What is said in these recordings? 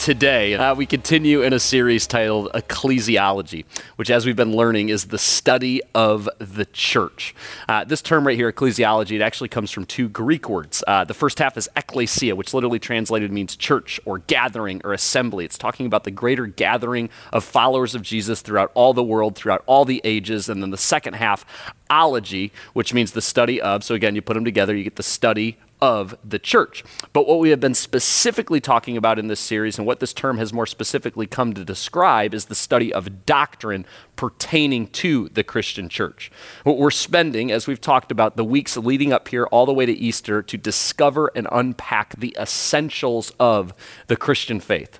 today, uh, we continue in a series titled Ecclesiology, which, as we've been learning, is the study of the church. Uh, this term right here, ecclesiology, it actually comes from two Greek words. Uh, the first half is ecclesia, which literally translated means church or gathering or assembly. It's talking about the greater gathering of followers of Jesus throughout all the world, throughout all the ages. And then the second half, ology, which means the study of. So again, you put them together, you get the study of the church. But what we have been specifically talking about in this series, and what this term has more specifically come to describe, is the study of doctrine pertaining to the Christian church. What we're spending, as we've talked about, the weeks leading up here all the way to Easter to discover and unpack the essentials of the Christian faith.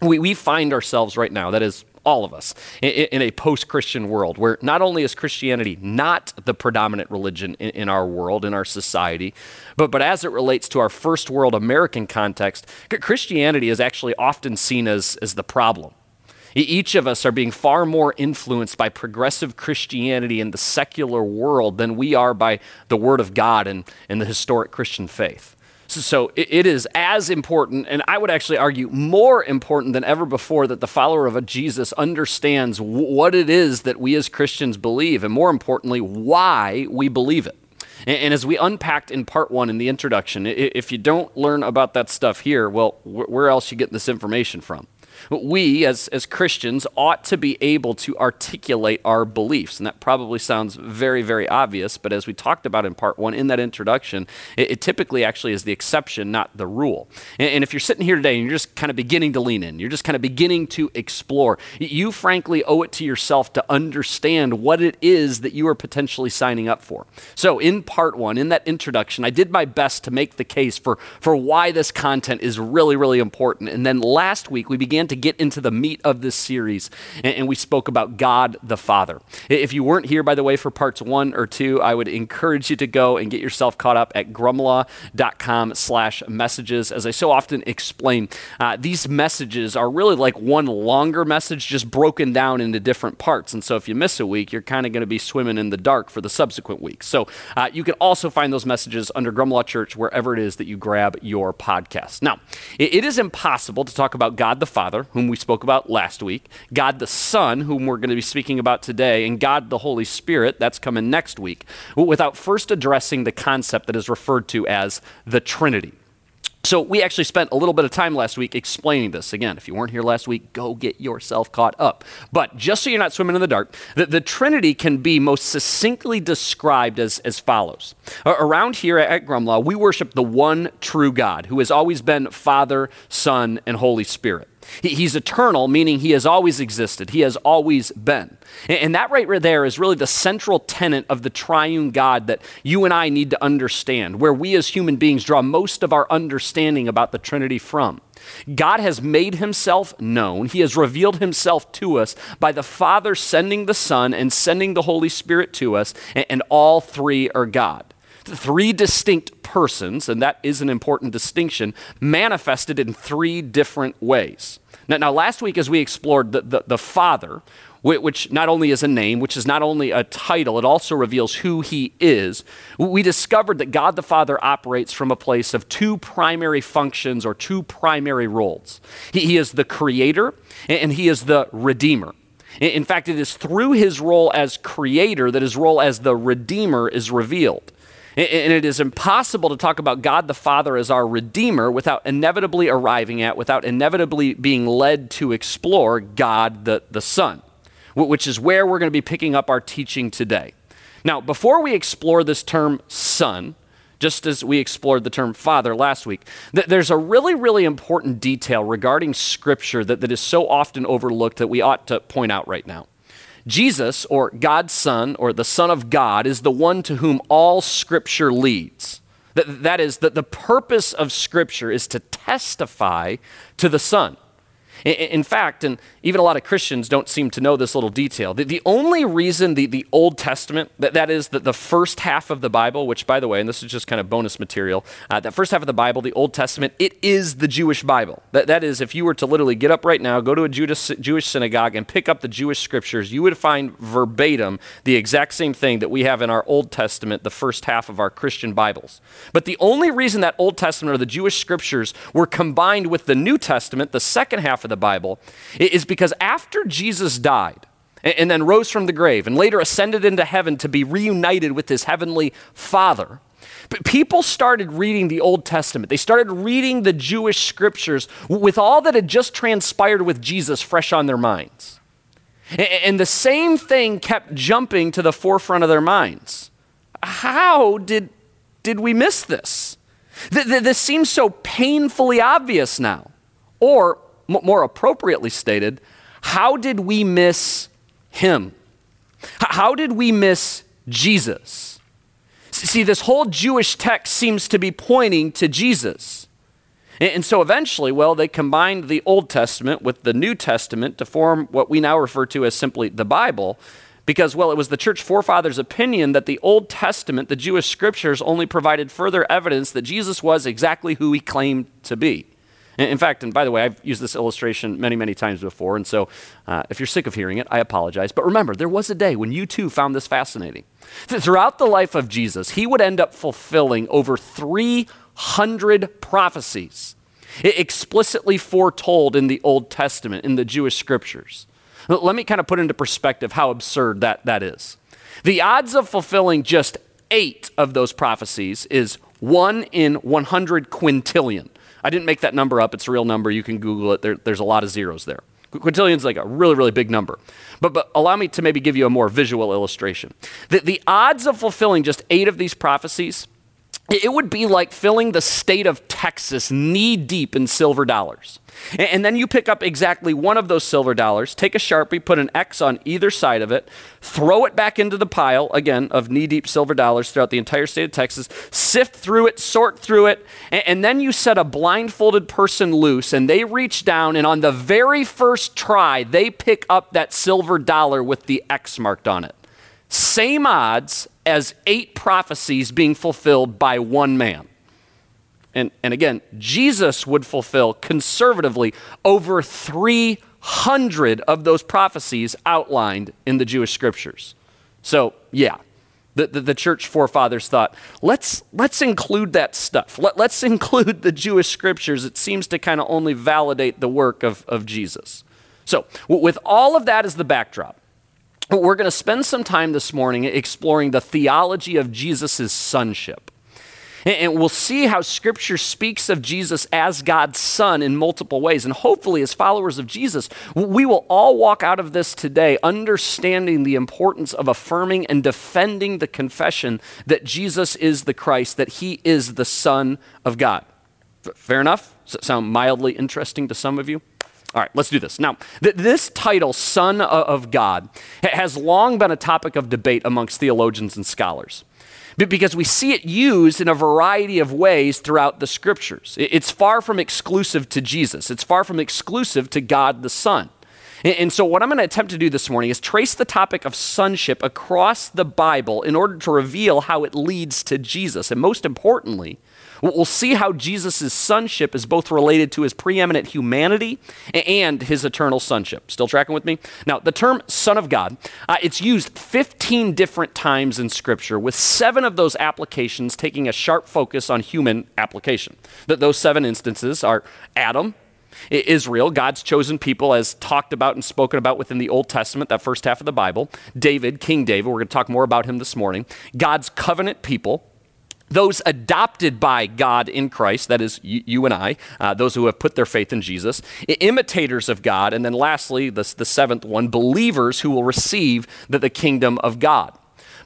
We, we find ourselves right now, that is, all of us, in, in a post Christian world where not only is Christianity not the predominant religion in, in, our world, in our society, but, but as it relates to our first world American context, Christianity is actually often seen as, as the problem. Each of us are being far more influenced by progressive Christianity in the secular world than we are by the Word of God and, and the historic Christian faith. So it is as important, and I would actually argue more important than ever before, that the follower of a Jesus understands what it is that we as Christians believe, and more importantly, why we believe it. And, as we unpacked in part one in the introduction, if you don't learn about that stuff here, well, where else you getting this information from? We as, as Christians ought to be able to articulate our beliefs. And that probably sounds very, very obvious, but as we talked about in part one in that introduction, it, it typically actually is the exception, not the rule. And, and, if you're sitting here today and you're just kind of beginning to lean in, you're just kind of beginning to explore, you frankly owe it to yourself to understand what it is that you are potentially signing up for. So in part one, in that introduction, I did my best to make the case for, for why this content is really, really important. And then last week, we began to to get into the meat of this series, and, and we spoke about God the Father. If you weren't here, by the way, for parts one or two, I would encourage you to go and get yourself caught up at grumlaw.com slash messages. As I so often explain, uh, these messages are really like one longer message just broken down into different parts. And so if you miss a week, you're kind of going to be swimming in the dark for the subsequent weeks. So uh, you can also find those messages under Grumlaw Church wherever it is that you grab your podcast. Now, it, it is impossible to talk about God the Father whom we spoke about last week, God the Son, whom we're going to be speaking about today, and God the Holy Spirit, that's coming next week, without first addressing the concept that is referred to as the Trinity. So, we actually spent a little bit of time last week explaining this. Again, if you weren't here last week, go get yourself caught up. But just so you're not swimming in the dark, the, the Trinity can be most succinctly described as, as follows. Around here at Grumlaw, we worship the one true God who has always been Father, Son, and Holy Spirit. He's eternal, meaning he has always existed, he has always been. And that right there is really the central tenet of the triune God that you and I need to understand, where we as human beings draw most of our understanding about the Trinity from. God has made himself known. He has revealed himself to us by the Father sending the Son and sending the Holy Spirit to us, and all three are God three distinct persons, and that is an important distinction, manifested in three different ways. Now, now last week, as we explored the, the, the Father, which not only is a name, which is not only a title, it also reveals who he is. We discovered that God the Father operates from a place of two primary functions or two primary roles. He, is the creator and he is the redeemer. In fact, it is through his role as creator that his role as the redeemer is revealed. And it is impossible to talk about God the Father as our Redeemer without inevitably arriving at, without inevitably being led to explore God the, the Son, which is where we're going to be picking up our teaching today. Now, before we explore this term Son, just as we explored the term Father last week, there's a really, really important detail regarding Scripture that, that is so often overlooked that we ought to point out right now. Jesus, or God's Son, or the Son of God, is the one to whom all Scripture leads. That, that is, that the purpose of Scripture is to testify to the Son. In fact, and even a lot of Christians don't seem to know this little detail, the, the only reason the, the Old Testament, that, that is the, the first half of the Bible, which by the way, and this is just kind of bonus material, uh, that first half of the Bible, the Old Testament, it is the Jewish Bible. That, that is, if you were to literally get up right now, go to a Judas, Jewish synagogue and pick up the Jewish scriptures, you would find verbatim the exact same thing that we have in our Old Testament, the first half of our Christian Bibles. But the only reason that Old Testament or the Jewish scriptures were combined with the New Testament, the second half of the the Bible is because after Jesus died and then rose from the grave and later ascended into heaven to be reunited with his heavenly Father, people started reading the Old Testament. They started reading the Jewish scriptures with all that had just transpired with Jesus fresh on their minds. And the same thing kept jumping to the forefront of their minds. How did, did we miss this? This seems so painfully obvious now. Or more appropriately stated, how did we miss him? How did we miss Jesus? See, this whole Jewish text seems to be pointing to Jesus. And so eventually, well, they combined the Old Testament with the New Testament to form what we now refer to as simply the Bible, because, well, it was the church forefathers' opinion that the Old Testament, the Jewish scriptures, only provided further evidence that Jesus was exactly who he claimed to be. In fact, and by the way, I've used this illustration many, many times before, and so uh, if you're sick of hearing it, I apologize. But remember, there was a day when you too found this fascinating. Throughout the life of Jesus, he would end up fulfilling over 300 prophecies explicitly foretold in the Old Testament, in the Jewish scriptures. Let me kind of put into perspective how absurd that, that is. The odds of fulfilling just eight of those prophecies is one in 100 quintillion. I didn't make that number up. It's a real number. You can Google it. There, there's a lot of zeros there. Quintillion is like a really, really big number. But, but allow me to maybe give you a more visual illustration. The, the odds of fulfilling just eight of these prophecies, it would be like filling the state of Texas knee deep in silver dollars. And then you pick up exactly one of those silver dollars, take a Sharpie, put an X on either side of it, throw it back into the pile, again, of knee deep silver dollars throughout the entire state of Texas, sift through it, sort through it, and then you set a blindfolded person loose, and they reach down, and on the very first try, they pick up that silver dollar with the X marked on it. Same odds as eight prophecies being fulfilled by one man. And, and again, Jesus would fulfill conservatively over 300 of those prophecies outlined in the Jewish scriptures. So, yeah, the, the, the, church forefathers thought, let's, let's include that stuff. Let, let's include the Jewish scriptures. It seems to kind of only validate the work of, of Jesus. So, with all of that as the backdrop, we're going to spend some time this morning exploring the theology of Jesus' sonship. And we'll see how Scripture speaks of Jesus as God's Son in multiple ways. And hopefully, as followers of Jesus, we will all walk out of this today understanding the importance of affirming and defending the confession that Jesus is the Christ, that He is the Son of God. Fair enough? Does that sound mildly interesting to some of you? All right, let's do this. Now, th- this title, Son of God, has long been a topic of debate amongst theologians and scholars because we see it used in a variety of ways throughout the scriptures. It's far from exclusive to Jesus, it's far from exclusive to God the Son. And so, what I'm going to attempt to do this morning is trace the topic of sonship across the Bible in order to reveal how it leads to Jesus. And most importantly, We'll see how Jesus' sonship is both related to his preeminent humanity and his eternal sonship. Still tracking with me? Now, the term Son of God, uh, it's used 15 different times in Scripture, with seven of those applications taking a sharp focus on human application. That those seven instances are Adam, Israel, God's chosen people, as talked about and spoken about within the Old Testament, that first half of the Bible. David, King David, we're going to talk more about him this morning. God's covenant people, those adopted by God in Christ, that is, you, and I, uh, those who have put their faith in Jesus, imitators of God, and then lastly, the, the seventh one, believers who will receive the, the kingdom of God.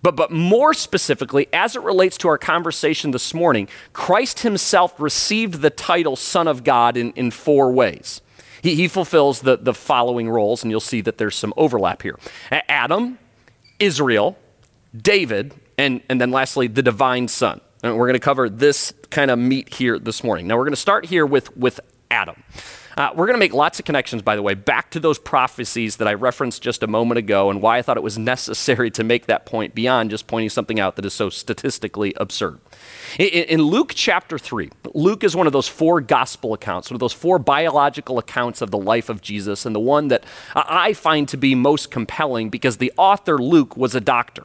But, but more specifically, as it relates to our conversation this morning, Christ himself received the title Son of God in, in four ways. He, he fulfills the, the following roles, and you'll see that there's some overlap here Adam, Israel, David, and, and then lastly, the divine Son. And we're going to cover this kind of meat here this morning. Now, we're going to start here with, with Adam. Uh, we're going to make lots of connections, by the way, back to those prophecies that I referenced just a moment ago and why I thought it was necessary to make that point beyond just pointing something out that is so statistically absurd. In, in Luke chapter 3, Luke is one of those four gospel accounts, one of those four biological accounts of the life of Jesus, and the one that I find to be most compelling because the author, Luke, was a doctor.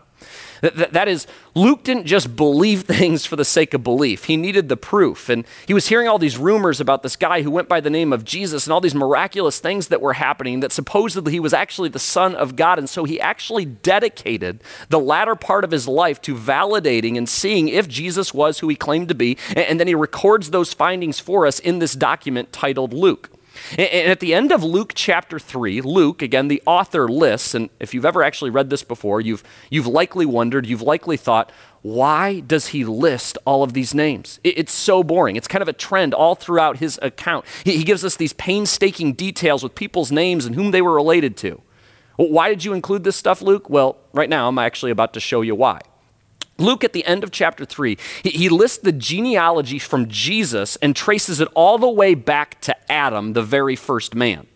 That, that is, Luke didn't just believe things for the sake of belief. He needed the proof. And he was hearing all these rumors about this guy who went by the name of Jesus and all these miraculous things that were happening that supposedly he was actually the Son of God. And so he actually dedicated the latter part of his life to validating and seeing if Jesus was who he claimed to be. And then he records those findings for us in this document titled Luke. And at the end of Luke chapter 3, Luke, again, the author lists, and if you've ever actually read this before, you've, you've likely wondered, you've likely thought, why does he list all of these names? It's so boring. It's kind of a trend all throughout his account. He gives us these painstaking details with people's names and whom they were related to. Why did you include this stuff, Luke? Well, right now I'm actually about to show you why. Luke, at the end of chapter 3, he, lists the genealogy from Jesus and traces it all the way back to Adam, the very first man.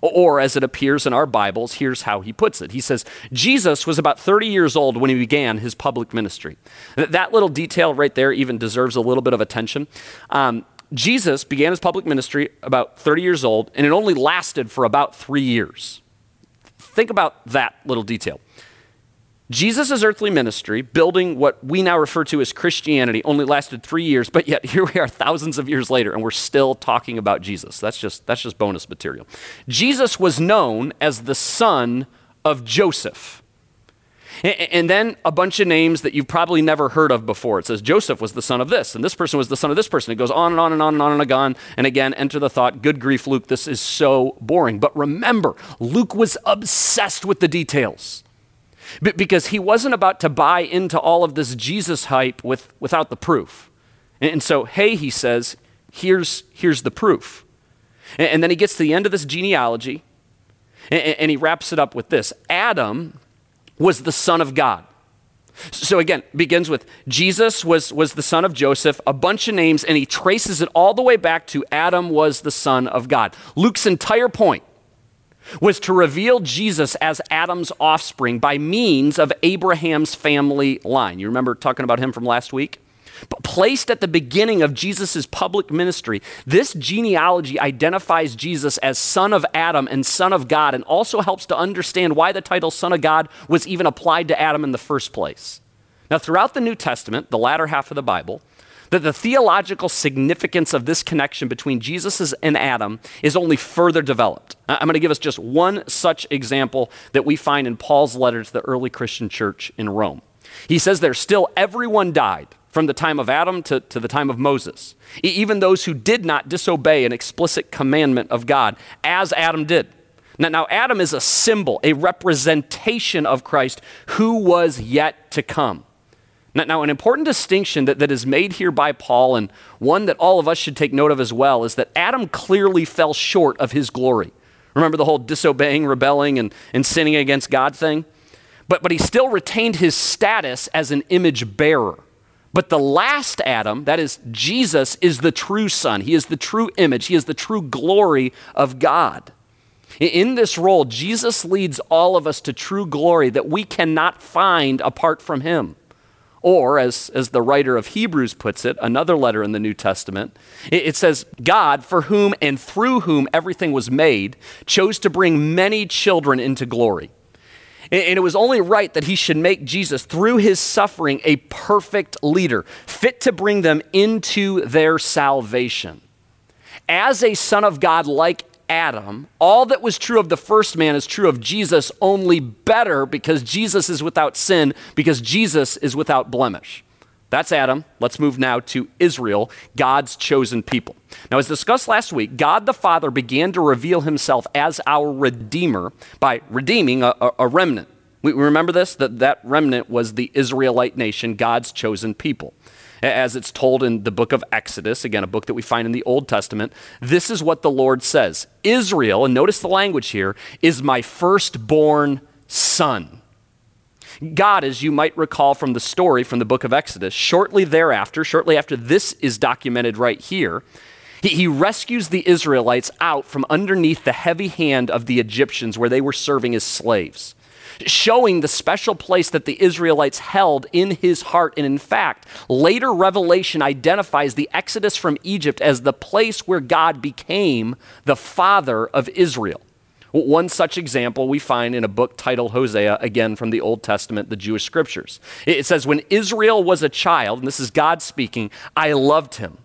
Or, as it appears in our Bibles, here's how he puts it. He says, Jesus was about 30 years old when he began his public ministry. That little detail right there even deserves a little bit of attention. Um, Jesus began his public ministry about 30 years old, and it only lasted for about three years. Think about that little detail. Jesus' earthly ministry, building what we now refer to as Christianity, only lasted three years, but yet here we are thousands of years later, and we're still talking about Jesus. That's just, that's just bonus material. Jesus was known as the son of Joseph. And then a bunch of names that you've probably never heard of before. It says Joseph was the son of this, and this person was the son of this person. It goes on and on and on and on and again. And again, enter the thought, good grief, Luke, this is so boring. But remember, Luke was obsessed with the details because he wasn't about to buy into all of this Jesus hype with, without the proof. And so, hey, he says, here's, here's the proof. And, then he gets to the end of this genealogy and, and he wraps it up with this Adam was the son of God. So again, begins with Jesus was, was the son of Joseph, a bunch of names, and he traces it all the way back to Adam was the son of God. Luke's entire point was to reveal Jesus as Adam's offspring by means of Abraham's family line. You remember talking about him from last week? Placed at the beginning of Jesus' public ministry, this genealogy identifies Jesus as son of Adam and son of God, and also helps to understand why the title son of God was even applied to Adam in the first place. Now, throughout the New Testament, the latter half of the Bible, that the theological significance of this connection between Jesus and Adam is only further developed. I'm going to give us just one such example that we find in Paul's letter to the early Christian church in Rome. He says there still everyone died from the time of Adam to, to the time of Moses, even those who did not disobey an explicit commandment of God, as Adam did. Now, now, Adam is a symbol, a representation of Christ who was yet to come. Now, an important distinction that, that is made here by Paul, and one that all of us should take note of as well, is that Adam clearly fell short of his glory. Remember the whole disobeying, rebelling, and, and sinning against God thing? But, but he still retained his status as an image bearer. But the last Adam, that is Jesus, is the true Son. He is the true image. He is the true glory of God. In this role, Jesus leads all of us to true glory that we cannot find apart from him. Or, as, as the writer of Hebrews puts it, another letter in the New Testament, it, it, says, God, for whom and through whom everything was made, chose to bring many children into glory. And, and it was only right that he should make Jesus, through his suffering, a perfect leader, fit to bring them into their salvation. As a son of God like Adam, all that was true of the first man is true of Jesus, only better because Jesus is without sin, because Jesus is without blemish. That's Adam. Let's move now to Israel, God's chosen people. Now, as discussed last week, God the Father began to reveal himself as our Redeemer by redeeming a, a, a remnant. We remember this? That that remnant was the Israelite nation, God's chosen people as it's told in the book of Exodus, again, a book that we find in the Old Testament, this is what the Lord says Israel, and notice the language here, is my firstborn son. God, as you might recall from the story from the book of Exodus, shortly thereafter, shortly after this is documented right here, He, he rescues the Israelites out from underneath the heavy hand of the Egyptians where they were serving as slaves showing the special place that the Israelites held in his heart. And in fact, later revelation identifies the Exodus from Egypt as the place where God became the father of Israel. One such example we find in a book titled Hosea, again from the Old Testament, the Jewish scriptures. It says, When Israel was a child, and this is God speaking, I loved him.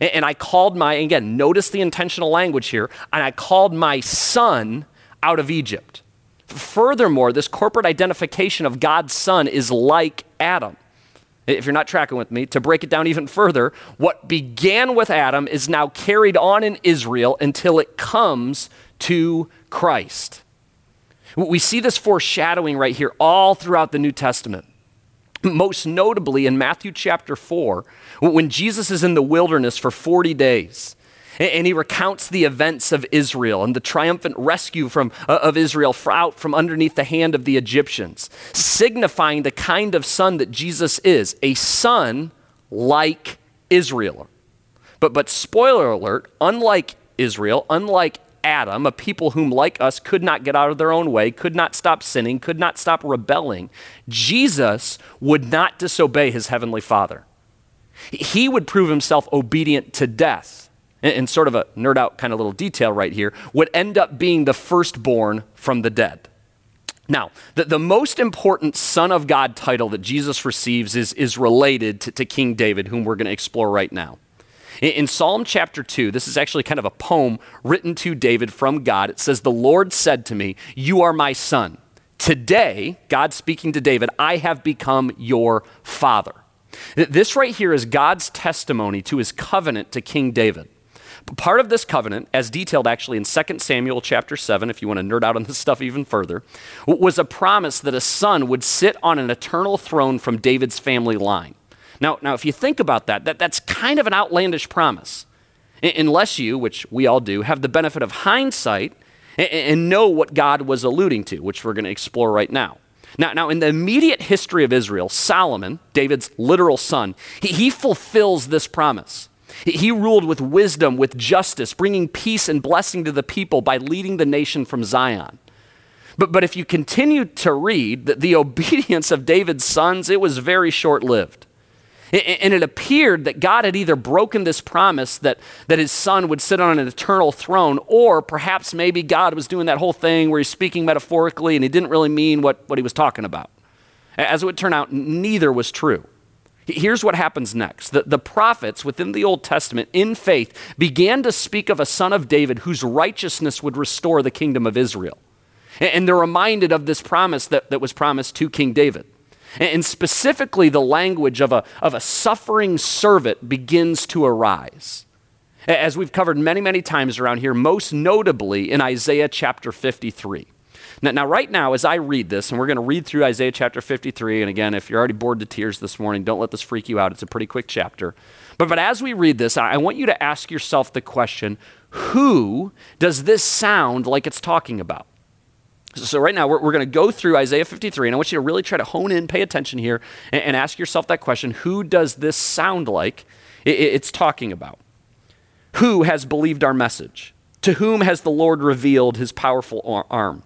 And I called my, again, notice the intentional language here, and I called my son out of Egypt. Furthermore, this corporate identification of God's Son is like Adam. If you're not tracking with me, to break it down even further, what began with Adam is now carried on in Israel until it comes to Christ. We see this foreshadowing right here all throughout the New Testament. Most notably in Matthew chapter 4, when Jesus is in the wilderness for 40 days and he recounts the events of Israel and the triumphant rescue from, uh, of Israel out from underneath the hand of the Egyptians, signifying the kind of son that Jesus is a son like Israel. But, but spoiler alert, unlike Israel, unlike Adam, a people whom, like us, could not get out of their own way, could not stop sinning, could not stop rebelling, Jesus would not disobey his heavenly Father. He would prove himself obedient to death in sort of a nerd out kind of little detail right here, would end up being the firstborn from the dead. Now, the, the most important Son of God title that Jesus receives is, is related to, to King David, whom we're going to explore right now. In, in Psalm chapter 2, this is actually kind of a poem written to David from God. It says, The Lord said to me, You are my son. Today, God speaking to David, I have become your father. This right here is God's testimony to his covenant to King David. Part of this covenant, as detailed actually in 2 Samuel chapter 7, if you want to nerd out on this stuff even further, was a promise that a son would sit on an eternal throne from David's family line. Now, now if you think about that, that that's kind of an outlandish promise. Unless you, which we all do, have the benefit of hindsight and know what God was alluding to, which we're going to explore right now. Now, now, in the immediate history of Israel, Solomon, David's literal son, he, he fulfills this promise. He ruled with wisdom, with justice, bringing peace and blessing to the people by leading the nation from Zion. But, but if you continue to read, the, the obedience of David's sons, it was very short lived. And it appeared that God had either broken this promise that, that his son would sit on an eternal throne, or perhaps maybe God was doing that whole thing where he's speaking metaphorically and he didn't really mean what, what he was talking about. As it would turn out, neither was true. Here's what happens next. The, the prophets within the Old Testament, in faith, began to speak of a son of David whose righteousness would restore the kingdom of Israel. And, they're reminded of this promise that, that was promised to King David. And, and specifically, the language of a, of a suffering servant begins to arise. As we've covered many, many times around here, most notably in Isaiah chapter 53. Now, now, right now, as I read this, and we're going to read through Isaiah chapter 53, and again, if you're already bored to tears this morning, don't let this freak you out. It's a pretty quick chapter. But, but as we read this, I, want you to ask yourself the question who does this sound like it's talking about? So, right now, we're, we're going to go through Isaiah 53, and I want you to really try to hone in, pay attention here, and, and ask yourself that question who does this sound like it, it's talking about? Who has believed our message? To whom has the Lord revealed his powerful arm?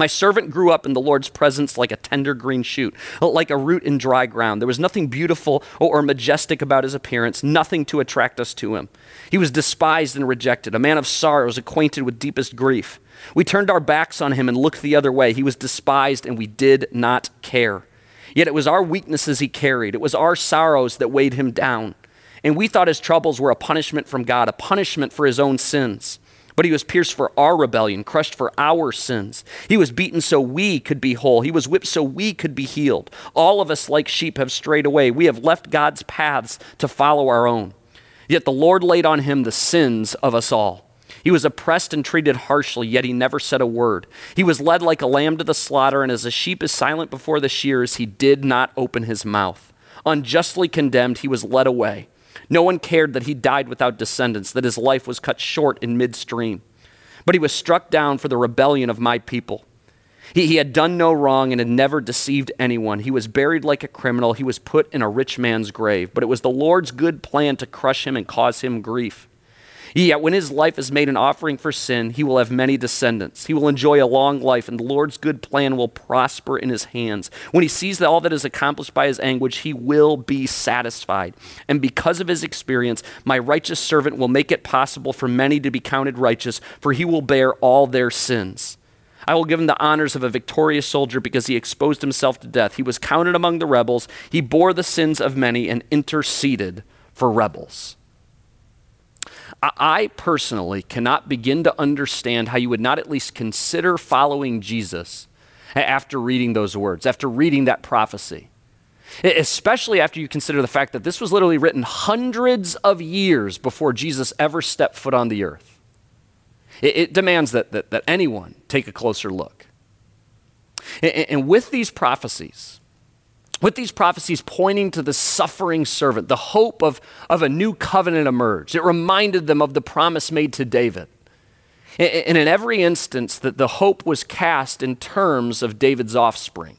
My servant grew up in the Lord's presence like a tender green shoot, like a root in dry ground. There was nothing beautiful or majestic about his appearance, nothing to attract us to him. He was despised and rejected, a man of sorrows, acquainted with deepest grief. We turned our backs on him and looked the other way. He was despised, and we did not care. Yet it was our weaknesses he carried, it was our sorrows that weighed him down. And we thought his troubles were a punishment from God, a punishment for his own sins. But he was pierced for our rebellion, crushed for our sins. He was beaten so we could be whole. He was whipped so we could be healed. All of us, like sheep, have strayed away. We have left God's paths to follow our own. Yet the Lord laid on him the sins of us all. He was oppressed and treated harshly, yet he never said a word. He was led like a lamb to the slaughter, and as a sheep is silent before the shears, he did not open his mouth. Unjustly condemned, he was led away. No one cared that he died without descendants, that his life was cut short in midstream. But he was struck down for the rebellion of my people. He, he had done no wrong and had never deceived anyone. He was buried like a criminal. He was put in a rich man's grave. But it was the Lord's good plan to crush him and cause him grief. Yet when his life is made an offering for sin, he will have many descendants. He will enjoy a long life, and the Lord's good plan will prosper in his hands. When he sees that all that is accomplished by his anguish, he will be satisfied. And because of his experience, my righteous servant will make it possible for many to be counted righteous, for he will bear all their sins. I will give him the honors of a victorious soldier because he exposed himself to death. He was counted among the rebels. He bore the sins of many and interceded for rebels. I personally cannot begin to understand how you would not at least consider following Jesus after reading those words, after reading that prophecy. Especially after you consider the fact that this was literally written hundreds of years before Jesus ever stepped foot on the earth. It, it demands that, that, that anyone take a closer look. And, and with these prophecies, with these prophecies pointing to the suffering servant, the hope of, of a new covenant emerged. It reminded them of the promise made to David. And in every instance, that the hope was cast in terms of David's offspring.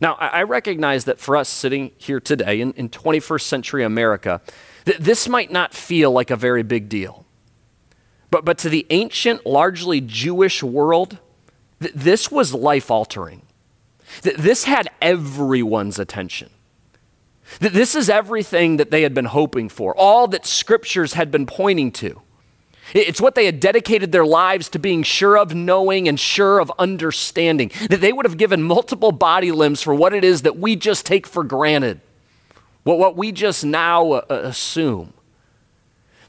Now, I recognize that for us sitting here today in, in 21st century America, that this might not feel like a very big deal. But, but to the ancient, largely Jewish world, th- this was life altering. Th- this had everyone's attention. Th- this is everything that they had been hoping for, all that scriptures had been pointing to. It's what they had dedicated their lives to being sure of knowing and sure of understanding. That they would have given multiple body limbs for what it is that we just take for granted, what, what we just now uh, assume.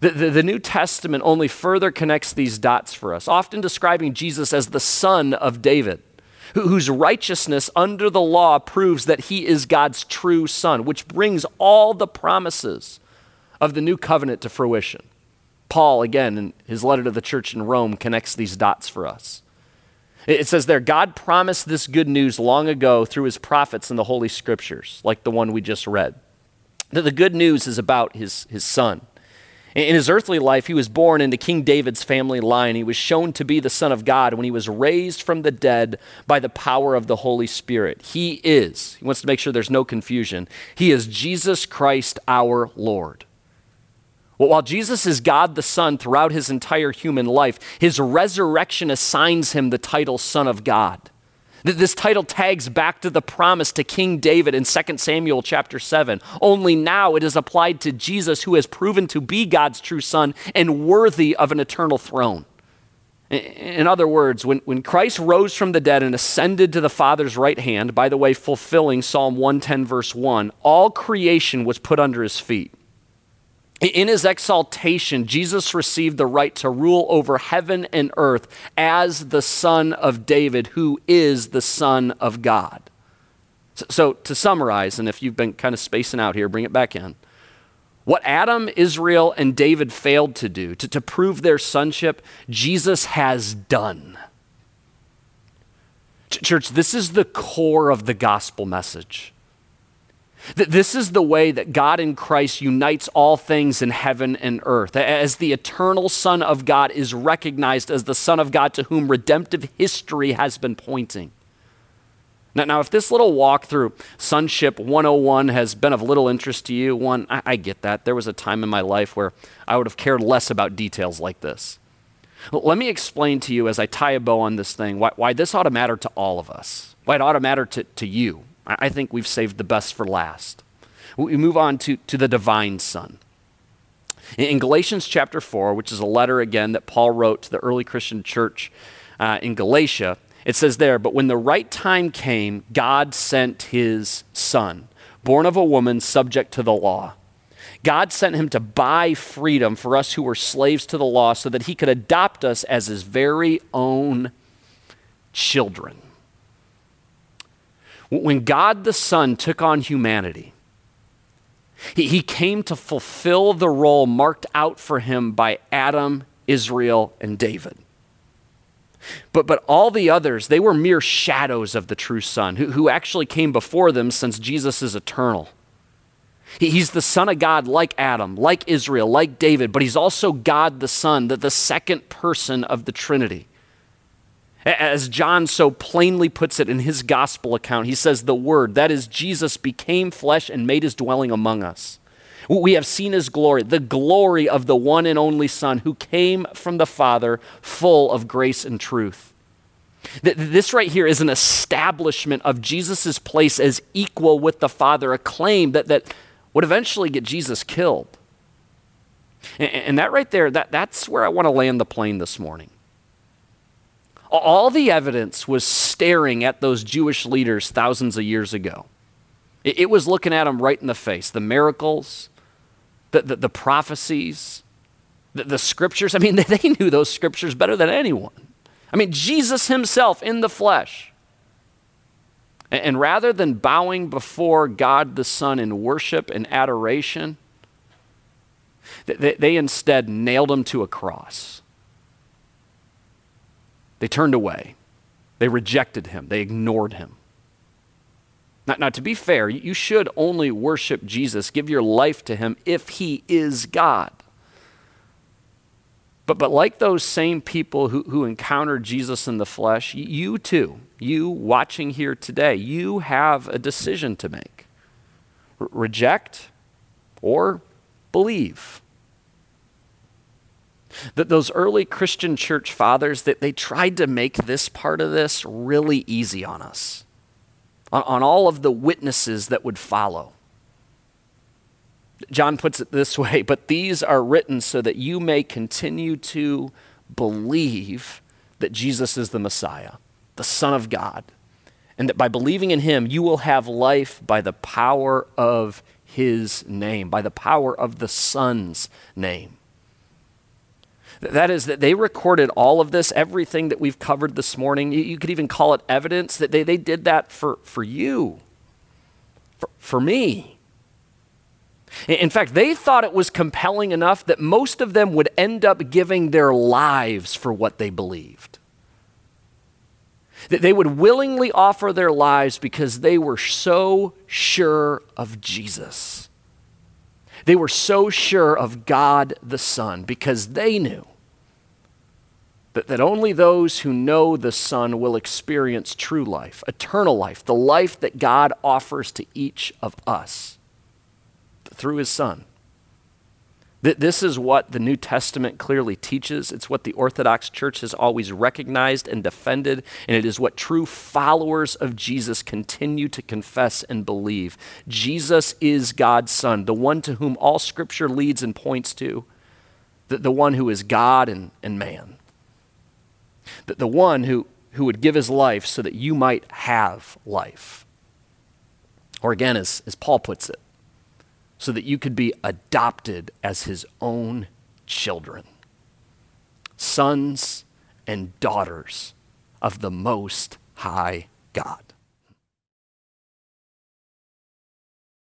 The, the, the, New Testament only further connects these dots for us, often describing Jesus as the son of David, whose righteousness under the law proves that he is God's true son, which brings all the promises of the new covenant to fruition. Paul, again, in his letter to the church in Rome, connects these dots for us. It says there, God promised this good news long ago through his prophets in the Holy Scriptures, like the one we just read. That the good news is about his, his son. In his earthly life, he was born into King David's family line. He was shown to be the Son of God when he was raised from the dead by the power of the Holy Spirit. He is, he wants to make sure there's no confusion, he is Jesus Christ our Lord. Well, while Jesus is God the Son throughout his entire human life, his resurrection assigns him the title Son of God. This title tags back to the promise to King David in 2 Samuel chapter 7. Only now it is applied to Jesus, who has proven to be God's true Son and worthy of an eternal throne. In other words, when, when Christ rose from the dead and ascended to the Father's right hand, by the way, fulfilling Psalm 110, verse 1, all creation was put under his feet. In his exaltation, Jesus received the right to rule over heaven and earth as the Son of David, who is the Son of God. So, to summarize, and if you've been kind of spacing out here, bring it back in. What Adam, Israel, and David failed to do to, to prove their sonship, Jesus has done. Church, this is the core of the gospel message. That this is the way that God in Christ unites all things in heaven and earth, as the eternal Son of God is recognized as the Son of God to whom redemptive history has been pointing. Now, now if this little walk through Sonship 101 has been of little interest to you, one, I, I get that. There was a time in my life where I would have cared less about details like this. Let me explain to you as I tie a bow on this thing why, why this ought to matter to all of us, why it ought to matter to, to you. I think we've saved the best for last. We move on to, to the divine Son. In Galatians chapter 4, which is a letter again that Paul wrote to the early Christian church uh, in Galatia, it says there, But when the right time came, God sent his Son, born of a woman subject to the law. God sent him to buy freedom for us who were slaves to the law so that he could adopt us as his very own children. When God the Son took on humanity, he, he came to fulfill the role marked out for him by Adam, Israel, and David. But, but all the others, they were mere shadows of the true Son, who, who actually came before them since Jesus is eternal. He, he's the Son of God, like Adam, like Israel, like David, but he's also God the Son, the, the second person of the Trinity. As John so plainly puts it in his gospel account, he says, The Word, that is Jesus, became flesh and made his dwelling among us. We have seen his glory, the glory of the one and only Son who came from the Father, full of grace and truth. This right here is an establishment of Jesus' place as equal with the Father, a claim that, that would eventually get Jesus killed. And, and that right there, that, that's where I want to land the plane this morning. All the evidence was staring at those Jewish leaders thousands of years ago. It, was looking at them right in the face. The miracles, the, the, the prophecies, the, the scriptures. I mean, they, they knew those scriptures better than anyone. I mean, Jesus himself in the flesh. And, and rather than bowing before God the Son in worship and adoration, they, they instead nailed him to a cross. They turned away. They rejected him. They ignored him. Now, now, to be fair, you should only worship Jesus, give your life to him if he is God. But, but like those same people who, who encountered Jesus in the flesh, you too, you watching here today, you have a decision to make reject or believe. That those early Christian church fathers that they tried to make this part of this really easy on us, on, on all of the witnesses that would follow. John puts it this way But these are written so that you may continue to believe that Jesus is the Messiah, the Son of God, and that by believing in him, you will have life by the power of his name, by the power of the Son's name. That is, that they recorded all of this, everything that we've covered this morning. You, you could even call it evidence that they, they did that for, for you, for, for me. In fact, they thought it was compelling enough that most of them would end up giving their lives for what they believed. That they would willingly offer their lives because they were so sure of Jesus. They were so sure of God the Son because they knew that, that only those who know the Son will experience true life, eternal life, the life that God offers to each of us through his son. That This is what the New Testament clearly teaches. It's what the Orthodox Church has always recognized and defended, and it is what true followers of Jesus continue to confess and believe. Jesus is God's Son, the one to whom all Scripture leads and points to, the, the one who is God and, and man, the, the one who, who would give his life so that you might have life. Or again, as, as Paul puts it, so that you could be adopted as his own children, sons and daughters of the Most High God.